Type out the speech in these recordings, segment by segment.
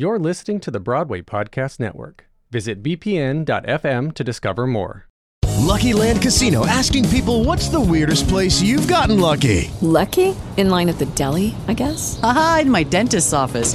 You're listening to the Broadway Podcast Network. Visit bpn.fm to discover more. Lucky Land Casino asking people what's the weirdest place you've gotten lucky? Lucky? In line at the deli, I guess? Aha, in my dentist's office.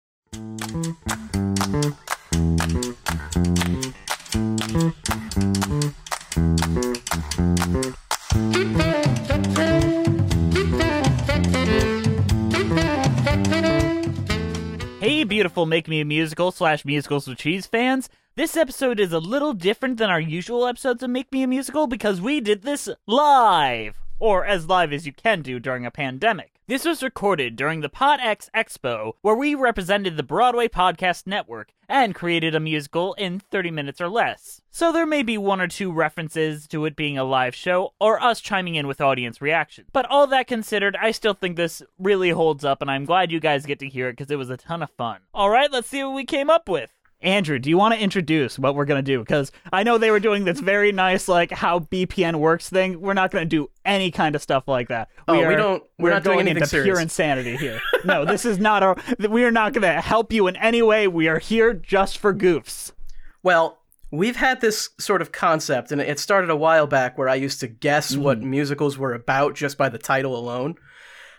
Beautiful Make Me a Musical slash Musicals with Cheese fans. This episode is a little different than our usual episodes of Make Me a Musical because we did this live, or as live as you can do during a pandemic. This was recorded during the PodX Expo, where we represented the Broadway Podcast Network and created a musical in 30 minutes or less. So there may be one or two references to it being a live show or us chiming in with audience reaction. But all that considered, I still think this really holds up and I'm glad you guys get to hear it because it was a ton of fun. Alright, let's see what we came up with. Andrew, do you want to introduce what we're going to do? Because I know they were doing this very nice, like, how BPN works thing. We're not going to do any kind of stuff like that. Oh, we don't- we're not doing going anything into serious. pure insanity here. no, this is not our. We are not going to help you in any way. We are here just for goofs. Well, we've had this sort of concept, and it started a while back where I used to guess what Mm-hmm. musicals were about just by the title alone.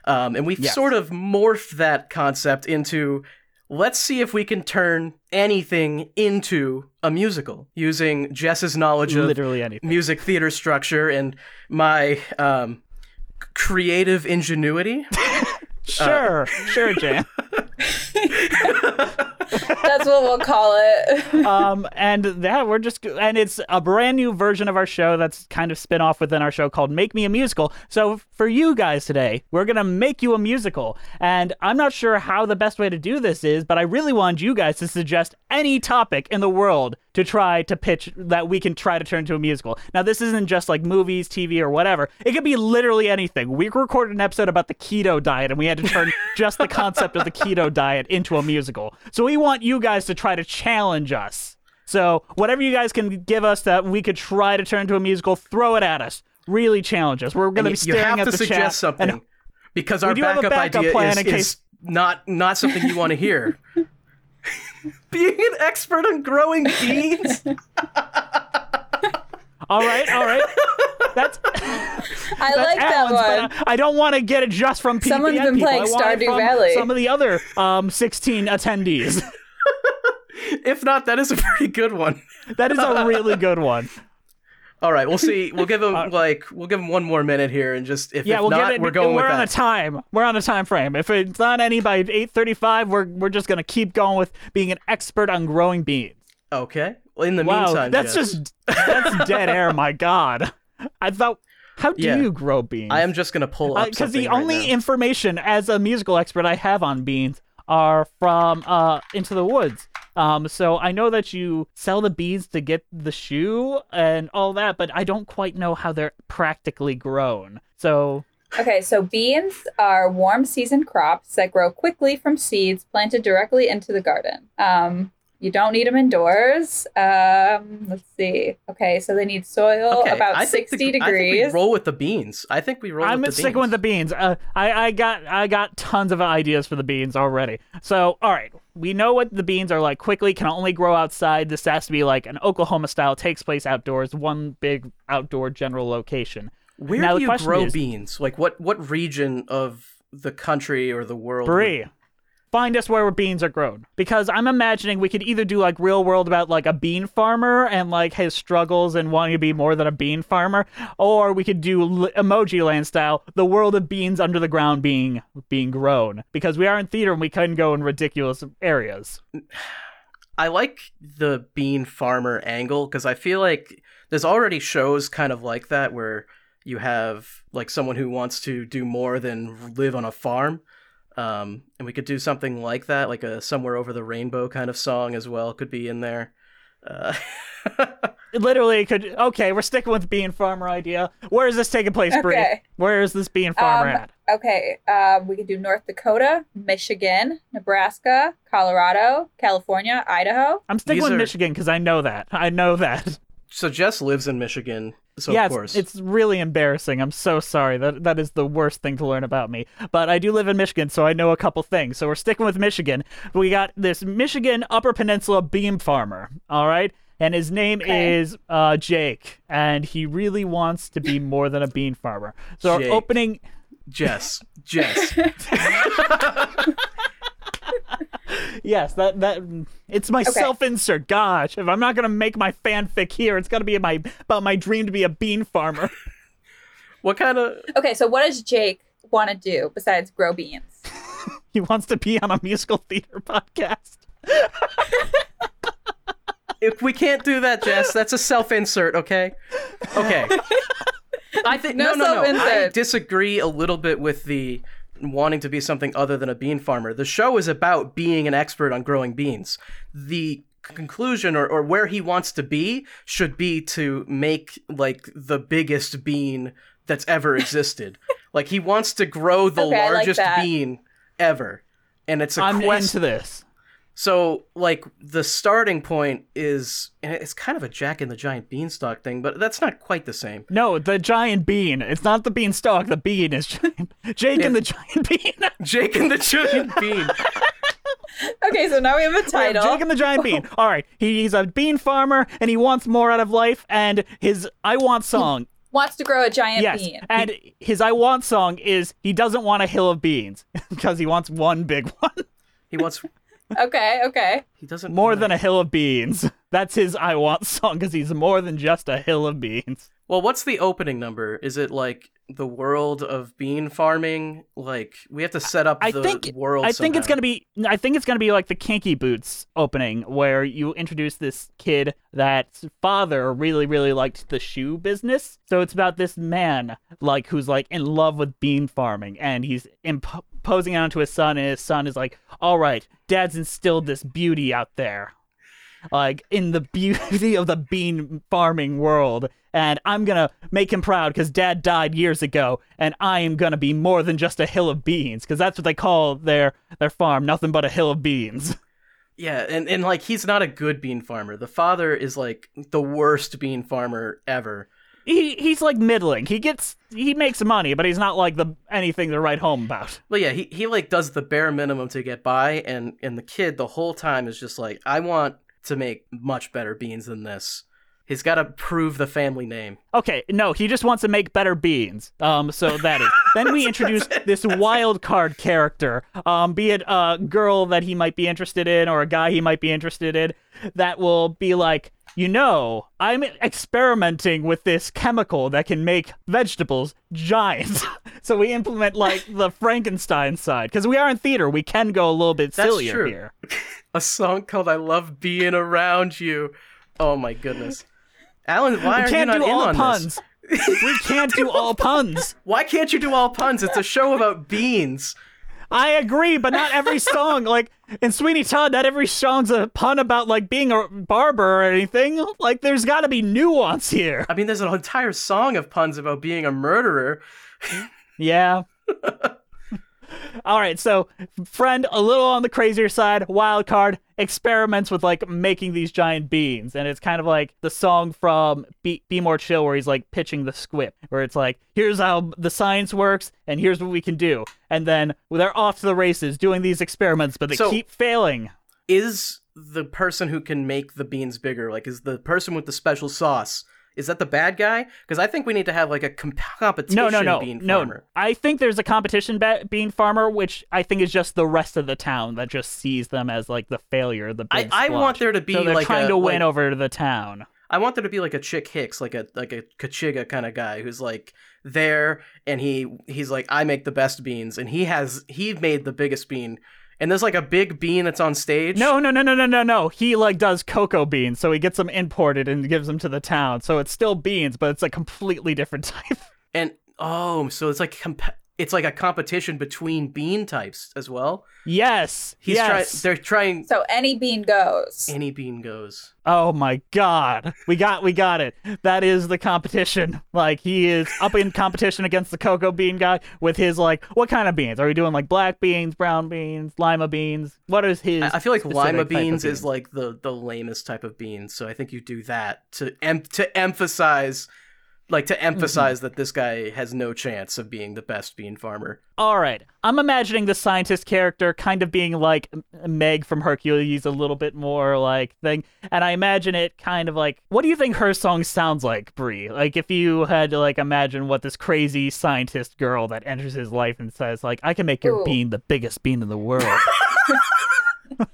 Um, and we've Yes. sort of morphed that concept into let's see if we can turn anything into a musical using Jess's knowledge of Literally anything. music theater structure and my um, creative ingenuity. Sure, sure, Jan. That's what we'll call it. um, and that we're just and it's a brand new version of our show that's kind of spin off within our show called Make Me a Musical. So for you guys today, we're gonna make you a musical, and I'm not sure how the best way to do this is, but I really want you guys to suggest any topic in the world to try to pitch that we can try to turn into a musical. Now this isn't just like movies, TV, or whatever. It could be literally anything. We recorded an episode about the keto diet, and we had to turn just the concept of the keto diet into a musical. So we want you guys to try to challenge us. So whatever you guys can give us that we could try to turn into a musical, throw it at us. Really challenge us. We're going to be you, you have at to the suggest something and because our do have a backup, backup idea is, is case- not not something you want to hear. Being an expert on growing beans. all right, all right. That's I that's like that one. I, I don't want to get it just from BPN Someone's been people. playing I want it Stardew Valley. Some of the other um, 16 attendees. if not, that is a pretty good one. That is a really good one. All right, we'll see. We'll give him like we'll give him one more minute here, and just if, Uh, Yeah, if we'll not, get it. we're going we're with on that. a time. We're on a time frame. If it's not any by 8:35, we're we're just gonna keep going with being an expert on growing beans. okay. Well, in the Wow, meantime, that's Jess, just that's dead air. My God, I thought, how do Yeah. you grow beans? I am just gonna pull up because something the right only now. information as a musical expert I have on beans are from uh Into the Woods. Um, so I know that you sell the beans to get the shoe and all that, but I don't quite know how they're practically grown. So Okay, so beans are warm season crops that grow quickly from seeds planted directly into the garden. Um, you don't need them indoors. Um, let's see. Okay, so they need soil okay, about I think 60 the, degrees. I think we roll with the beans. I think we roll with the beans. I'm with the sticking beans. with the beans. Uh, I I got I got tons of ideas for the beans already. So all right, we know what the beans are like. Quickly can only grow outside. This has to be like an Oklahoma style. Takes place outdoors. One big outdoor general location. Where Now do you grow is- beans? Like what what region of the country or the world? would- Brie. Find us where beans are grown. Because i'm imagining we could either do like real world about like a bean farmer and like his struggles and wanting to be more than a bean farmer or we could do emoji land style the world of beans under the ground being being grown. Because we are in theater and we can go in ridiculous areas. I like the bean farmer angle because I feel like there's already shows kind of like that where you have like someone who wants to do more than live on a farm. Um, and we could do something like that, like a somewhere over the rainbow kind of song as well could be in there. Uh, literally could okay we're sticking with bean farmer idea where is this taking place Brie? Okay. where is this bean farmer Um, at Okay, um, we could do North Dakota, Michigan, Nebraska, Colorado, California, Idaho. i'm sticking These with are- michigan because i know that i know that so Jess lives in Michigan, so yeah, of it's, course. it's really embarrassing. I'm so sorry. That that is the worst thing to learn about me. But I do live in Michigan, so I know a couple things. So we're sticking with Michigan. We got this Michigan Upper Peninsula beam farmer. All right. And his name Okay. is uh, Jake, and he really wants to be more than a bean farmer. So Jake. opening, Jess. Jess. yes, that that it's my self-insert. Gosh, if I'm not gonna make my fanfic here, it's gotta be my about my dream to be a bean farmer. what kind of Okay, so what does Jake want to do besides grow beans? he wants to be on a musical theater podcast. if we can't do that, Jess, that's a self-insert, okay? Okay. I think no, No no, no. I disagree a little bit with the wanting to be something other than a bean farmer. The show is about being an expert on growing beans. The conclusion or, or where he wants to be should be to make like the biggest bean that's ever existed. like he wants to grow the Okay, I like largest bean ever. And it's a I'm quest into this. So, like, the starting point is, and it's kind of a Jack and the Giant Beanstalk thing, but that's not quite the same. No, the giant bean. It's not the beanstalk. The bean is giant. Jake and the giant bean. Jake and the Giant Bean. Okay, so now we have a We have title. Jake and the giant bean. All right, he's a bean farmer and he wants more out of life. And his "I Want" song, Wants to grow a giant yes, bean. and his "I Want" song is he doesn't want a hill of beans because he wants one big one, He wants, Okay, okay. he doesn't. more want- than a hill of beans. That's his "I Want" song because he's more than just a hill of beans. Well, what's the opening number? Is it like the world of bean farming? Like, we have to set up I the think world. I think it's gonna be I think it's gonna be like the Kinky Boots opening where you introduce this kid that's father really really liked the shoe business. So it's about this man like who's like in love with bean farming and he's imp- imposing it onto his son and his son is like, "All right, dad's instilled this beauty out there." Like in the beauty of the bean farming world, and I'm gonna make him proud because dad died years ago, and I am gonna be more than just a hill of beans, because that's what they call their their farm, nothing but a hill of beans. Yeah, and, and like, he's not a good bean farmer. The father is like the worst bean farmer ever. He he's like middling. He gets he makes money, but he's not like the anything to write home about. Well, yeah, he, he like does the bare minimum to get by, and and the kid the whole time is just like, I want to make much better beans than this. He's got to prove the family name. Okay, no, he just wants to make better beans. Um, so that is. then we introduce this wild card character, um, be it a girl that he might be interested in or a guy he might be interested in, that will be like, you know, I'm experimenting with this chemical that can make vegetables giant. so we implement like the Frankenstein side because we are in theater. We can go a little bit That's sillier true. here. A song called "I Love Being Around You." Oh my goodness, Alan, why We are you can't not do in all on puns. this? we can't do all puns. Why can't you do all puns? It's a show about beans. I agree, but not every song. Like in Sweeney Todd, not every song's a pun about like being a barber or anything. Like there's got to be nuance here. I mean, there's an entire song of puns about being a murderer. Yeah. All right, so friend, a little on the crazier side, wild card experiments with like making these giant beans, and it's kind of like the song from Be, Be More Chill, where he's like pitching the squip, where it's like, here's how the science works, and here's what we can do, and then they're off to the races doing these experiments, but they So- keep failing. Is the person who can make the beans bigger, like, is the person with the special sauce, Is that the bad guy? Because I think we need to have like a comp- competition No, no, no, bean no. farmer. I think there's a competition be- bean farmer, which I think is just the rest of the town that just sees them as like the failure, the I, I want there to be so they're like trying a, to win like- over the town. I want there to be like a Chick Hicks, like a like a Kachiga kind of guy who's like there and he he's like I make the best beans and he has he made the biggest bean and there's like a big bean that's on stage. No, no, no, no, no, no, no. He like does cocoa beans, so he gets them imported and gives them to the town. So it's still beans, but it's a completely different type. And oh, so it's like comp- it's like a competition between bean types as well. yes, He's trying yes. they're trying So any bean goes. any bean goes. Oh my god. We got we got it. That is the competition. Like he is up in competition against the cocoa bean guy with his like what kind of beans? Are we doing like black beans, brown beans, lima beans? What is his I I feel like lima type of beans is like the the lamest type of beans, so I think you do that to em- to emphasize like to emphasize Mm-hmm. that this guy has no chance of being the best bean farmer. All right. I'm imagining the scientist character kind of being like Meg from Hercules, a little bit more like thing. And I imagine it kind of like, what do you think her song sounds like, Brie? Like if you had to like imagine what this crazy scientist girl that enters his life and says like, I can make your Ooh. bean the biggest bean in the world.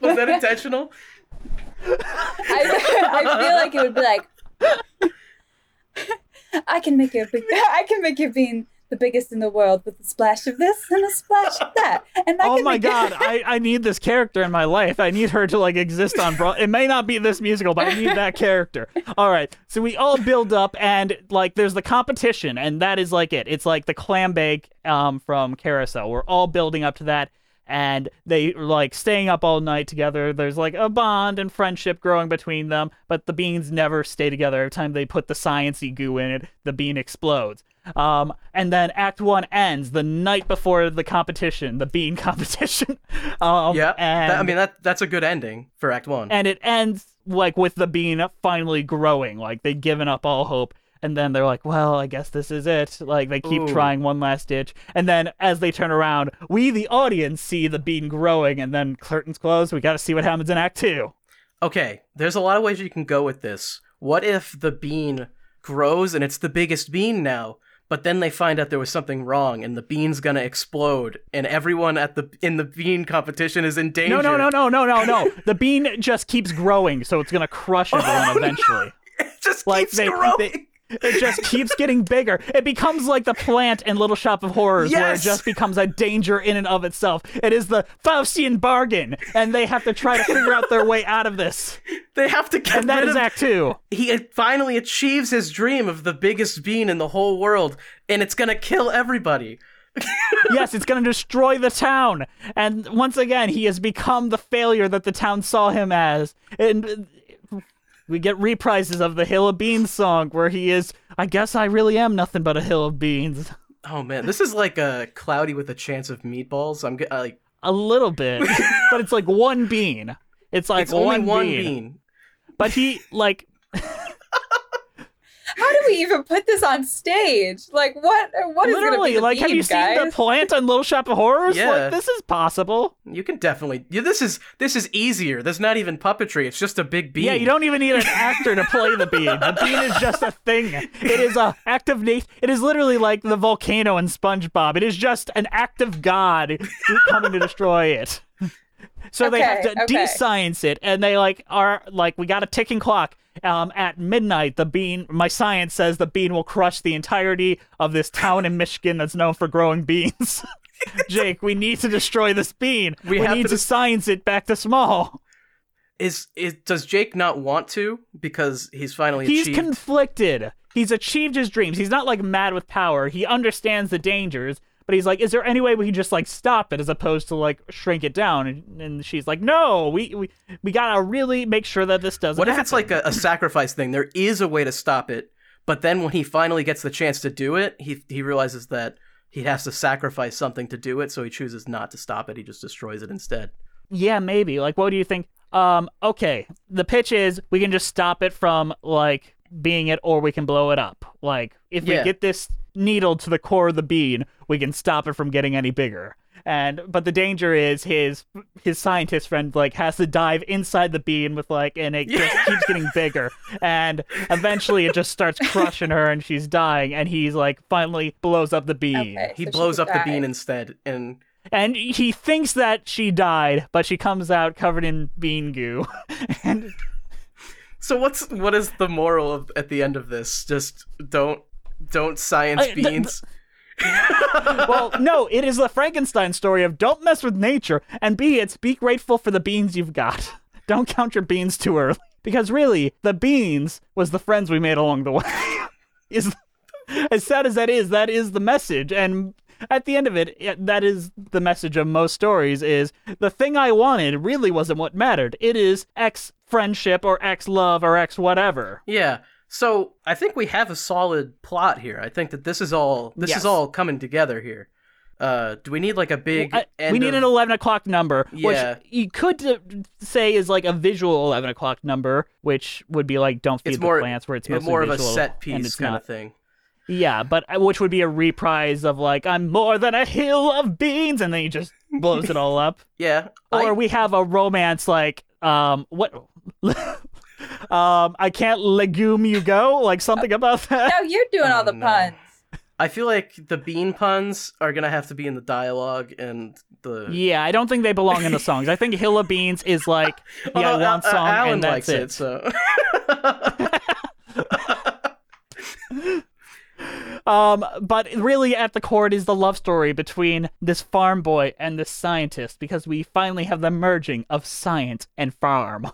Was that intentional? I, I feel like it would be like, I can make your big, I can make your bean the biggest in the world with a splash of this and a splash of that. And I oh my god, I, I need this character in my life. I need her to like exist on bro. It may not be this musical, but I need that character. All right. So we all build up and like there's the competition and that is like it. It's like the clam bake um from Carousel. We're all building up to that and they like staying up all night together. There's like a bond and friendship growing between them, but the beans never stay together. Every time they put the sciency goo in it, the bean explodes. Um, and then Act One ends the night before the competition, the bean competition. um, Yeah. and that- I mean that that's a good ending for Act 1. and it ends like with the bean finally growing. Like they've given up all hope. And then they're like, well, I guess this is it. Like they keep Ooh. trying one last ditch. And then as they turn around, we, the audience, see the bean growing. And then curtains close. We got to see what happens in Act Two. Okay, there's a lot of ways you can go with this. What if the bean grows and it's the biggest bean now, but then they find out there was something wrong and the bean's gonna explode and everyone at the in the bean competition is in danger? No, no, no, no, no, no, no. the bean just keeps growing, so it's gonna crush everyone eventually. It just Like keeps they, growing. they- it just keeps getting bigger. It becomes like the plant in Little Shop of Horrors, where it just becomes a danger in and of itself. It is the Faustian bargain, and they have to try to figure out their way out of this. They have to get And that rid is of. Act Two. he finally achieves his dream of the biggest bean in the whole world, and it's gonna kill everybody. yes, it's going to destroy the town. And once again, he has become the failure that the town saw him as. And we get reprises of the Hill of Beans song where he is, I guess I really am nothing but a hill of beans. Oh man, this is like a cloudy with a chance of meatballs. I'm uh, like, A little bit. but it's like one bean. It's like it's only one, one bean. bean. But he, like, How do we even put this on stage? Like, what? What is going literally, be the like, have you guys? seen the plant on Little Shop of Horrors? Yeah. Like, this is possible. You can definitely. Yeah, this is this is easier. There's not even puppetry. It's just a big bean. Yeah, you don't even need an actor to play the bean. The bean is just a thing. It is a act of nature. It is literally like the volcano in SpongeBob. It is just an act of God coming to destroy it. So they have to okay. de-science it, and they like are like we got a ticking clock. Um, at midnight, the bean. My science says the bean will crush the entirety of this town in Michigan that's known for growing beans. Jake, we need to destroy this bean. We We, need to to science it back to small. Is is does Jake not want to because he's finally He's achieved? conflicted. He's achieved his dreams. He's not like mad with power. He understands the dangers, but he's like, is there any way we can just like stop it as opposed to like shrink it down? And, and she's like, no, we, we we gotta really make sure that this doesn't. what if it's like a, a sacrifice thing? There is a way to stop it, but then when he finally gets the chance to do it, he he realizes that he has to sacrifice something to do it, so he chooses not to stop it. He just destroys it instead. Yeah, maybe. Like, what do you think? Um, okay. The pitch is we can just stop it from like being it, or we can blow it up. Like, if Yeah. we get this needle to the core of the bean, we can stop it from getting any bigger. And but the danger is his his scientist friend like has to dive inside the bean with like and it just keeps getting bigger and eventually it just starts crushing her and she's dying and he's like finally blows up the bean. Okay, He so blows could up the bean instead, and And he thinks that she died, but she comes out covered in bean goo. and so what's what is the moral of at the end of this? Just don't don't science I- beans. well, no, it is the Frankenstein story of don't mess with nature, and B, it's be grateful for the beans you've got. Don't count your beans too early. Because really, the beans was the friends we made along the way. is as sad as that is, that is the message. And at the end of it, it- that is the message of most stories is the thing I wanted really wasn't what mattered. It is X friendship or X love or X whatever. Yeah. So I think we have a solid plot here. I think that this is all this Yes. is all coming together here. Uh, do we need like a big? I- end we need of- an 11 o'clock number, Yeah. which you could uh, say is like a visual 11 o'clock number, which would be like Don't Feed It's the more Plants, where it's mostly more of a set piece kind not. of thing. Yeah, but uh, which would be a reprise of like I'm more than a hill of beans, and then he just blows it all up. Yeah. Or I- we have a romance like um what. um, I can't legume you go, like something about that. No, you're doing all Oh, the no. puns. I feel like the bean puns are gonna have to be in the dialogue and the. Yeah, I don't think they belong in the songs. I think Hill of Beans is like the I Although, Want uh, uh, song, Alan and that's likes it. it, so. Um, but really, at the core, it is the love story between this farm boy and this scientist because we finally have the merging of science and farm.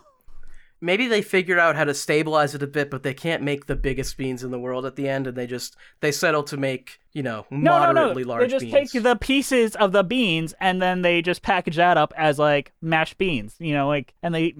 Maybe they figure out how to stabilize it a bit, but they can't make the biggest beans in the world at the end, and they just they settle to make you know No, no, moderately no. large They just beans. take the pieces of the beans and then they just package that up as like mashed beans, you know, like, and they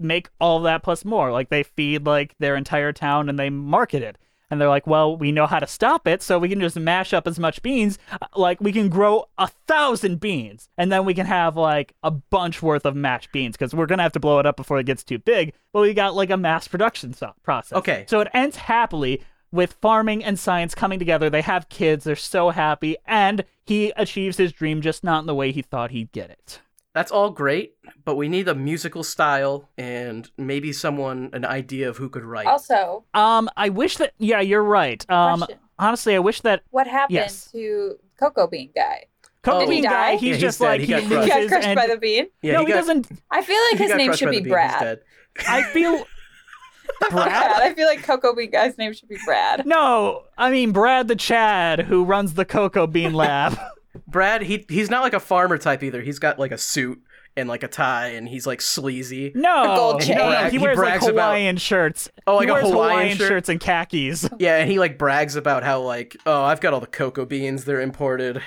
make all that plus more. Like they feed like their entire town and they market it. And they're like, well, we know how to stop it, so we can just mash up as much beans. Like, we can grow a thousand beans, and then we can have like a bunch worth of mashed beans because we're gonna have to blow it up before it gets too big. But we got like a mass production so- process. Okay. So it ends happily with farming and science coming together. They have kids, they're so happy, and he achieves his dream just not in the way he thought he'd get it. That's all great, but we need a musical style and maybe someone an idea of who could write. Also, Um, I wish that yeah, you're right. Um Question. honestly, I wish that what happened Yes. to Cocoa Bean guy? Cocoa Did he Bean die? guy, Yeah, he's he's just dead. like He he, got crushed. He got crushed and by the bean. yeah, no, he, he, got, doesn't I feel like his name should be. Brad. He's dead. I feel Brad. Brad. I feel like Cocoa Bean guy's name should be Brad. No, I mean Brad the Chad who runs the Cocoa Bean Lab. Brad, he he's not like a farmer type either. He's got like a suit and like a tie, and he's like sleazy. No, gold no, chain. no, Brag- he he wears like brags about- Hawaiian shirts. Oh, like he a wears Hawaiian shirt? shirts and khakis. Yeah, and he like brags about how like, oh, I've got all the cocoa beans. They're imported.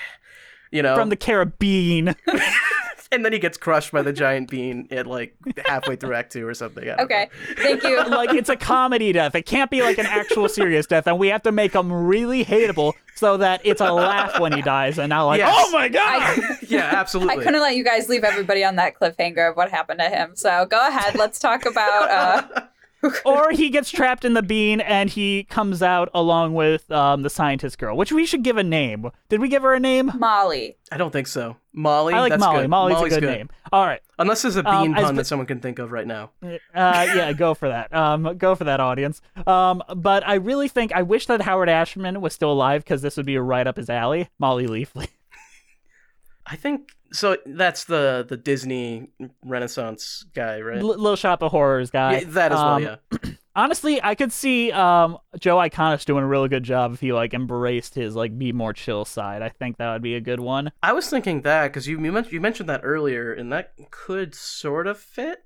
You know, From the Caribbean. and then he gets crushed by the giant bean at like halfway through Act Two or something. Okay, know. thank you. like it's a comedy death. It can't be like an actual serious death, and we have to make him really hateable so that it's a laugh when he dies, and not like, Yes. oh my god. I, Yeah, absolutely. I couldn't let you guys leave everybody on that cliffhanger of what happened to him. So go ahead. Let's talk about. Uh, or he gets trapped in the bean, and he comes out along with um, the scientist girl, which we should give a name. Did we give her a name? Molly. I don't think so. Molly. I like that's Molly. good. Molly's, a good, name. All right. Unless there's a Um, bean as pun b- that someone can think of right now. Uh, yeah, go for that. Um, go for that, audience. Um, but I really think I wish that Howard Ashman was still alive because this would be right up his alley. Molly Leafley. I think so. That's the the Disney Renaissance guy, right? L- Little Shop of Horrors guy. yeah, that as well. Um, Yeah. Honestly, I could see um, Joe Iconis doing a really good job if he like embraced his like be more chill side. I think that would be a good one. I was thinking that because you you mentioned, you mentioned that earlier, and that could sort of fit.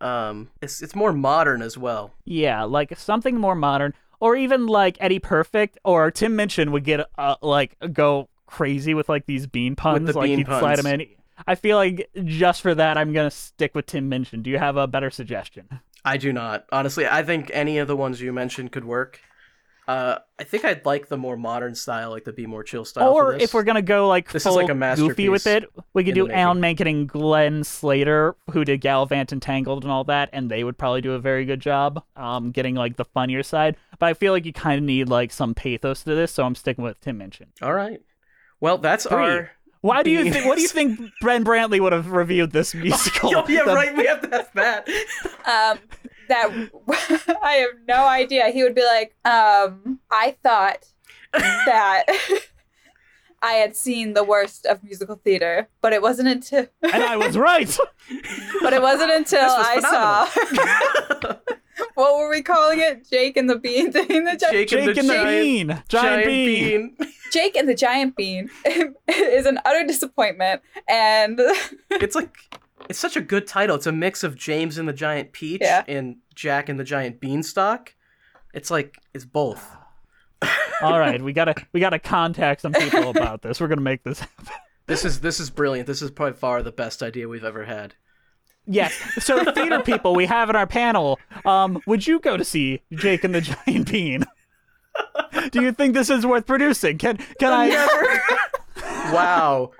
Um, it's it's more modern as well. Yeah, like something more modern, or even like Eddie Perfect or Tim Minchin would get uh, like go crazy with like these bean puns. the like bean he'd slide them in. I feel like just for that, I'm gonna stick with Tim Minchin. Do you have a better suggestion? I do not honestly. I think any of the ones you mentioned could work. Uh, I think I'd like the more modern style, like the be more chill style. for or if we're gonna go like This is like a goofy with it, we could do. Alan Menken and Glenn Slater, who did Galavant and Tangled and all that, and they would probably do a very good job, um, getting like the funnier side. but I feel like you kind of need like some pathos to this, so I'm sticking with Tim Minchin. All right. Well, that's Three. our. Why do you think? What do you think Ben Brantley would have reviewed this musical? Oh, yeah, The- right. We have to have that. Um, that I have no idea. He would be like, um, I thought that I had seen the worst of musical theater, but it wasn't until And I was right. but it wasn't until was I saw what were we calling it? Jake and the Bean thing. The gi- Jake, Jake and the giant, Bean, giant, bean. Jake and the Giant Bean is an utter disappointment, and It's like it's such a good title. It's a mix of James and the Giant Peach Yeah. and Jack and the Giant Beanstalk. It's like it's both. All right, we gotta we gotta contact some people about this. We're gonna make this happen. This is this is brilliant. This is by far the best idea we've ever had. Yes. So theater people we have in our panel, um, would you go to see Jake and the Giant Bean? Do you think this is worth producing? Can can I? Never. Wow.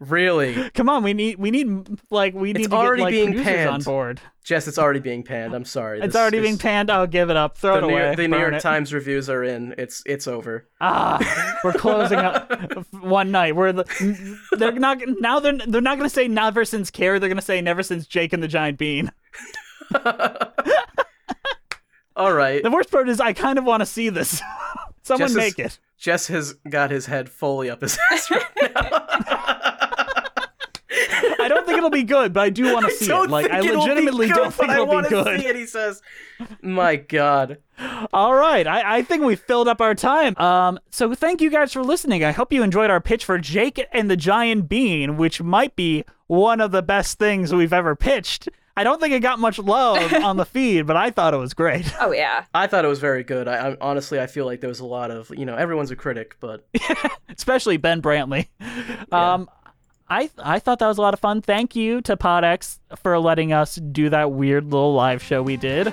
Really? come on? We need we need like we need to already get like being producers panned. on board. Jess, it's already being panned. I'm sorry. It's This- already this- being panned. I'll give it up. Throw The it New, away. the New York it. Times reviews are in. It's it's over. Ah, we're closing up one night. We're the they're not now they're they're not gonna say never since Carrie. They're gonna say never since Jake and the Giant Bean. All right. The worst part is I kind of want to see this. Someone Jess is- make it. Jess has got his head fully up his ass right I don't think it'll be good, but I do want to see don't it. Like I think it'll legitimately good, don't think but it'll wanna be good. See it, he says. My God. All right, I, I think we filled up our time. Um, so thank you guys for listening. I hope you enjoyed our pitch for Jake and the Giant Bean, which might be one of the best things we've ever pitched. I don't think it got much love on the feed, but I thought it was great. oh yeah, I thought it was very good. I, I honestly, I feel like there was a lot of, you know, everyone's a critic, but especially Ben Brantley. Um, I I thought that was a lot of fun. Thank you to PodX for letting us do that weird little live show we did.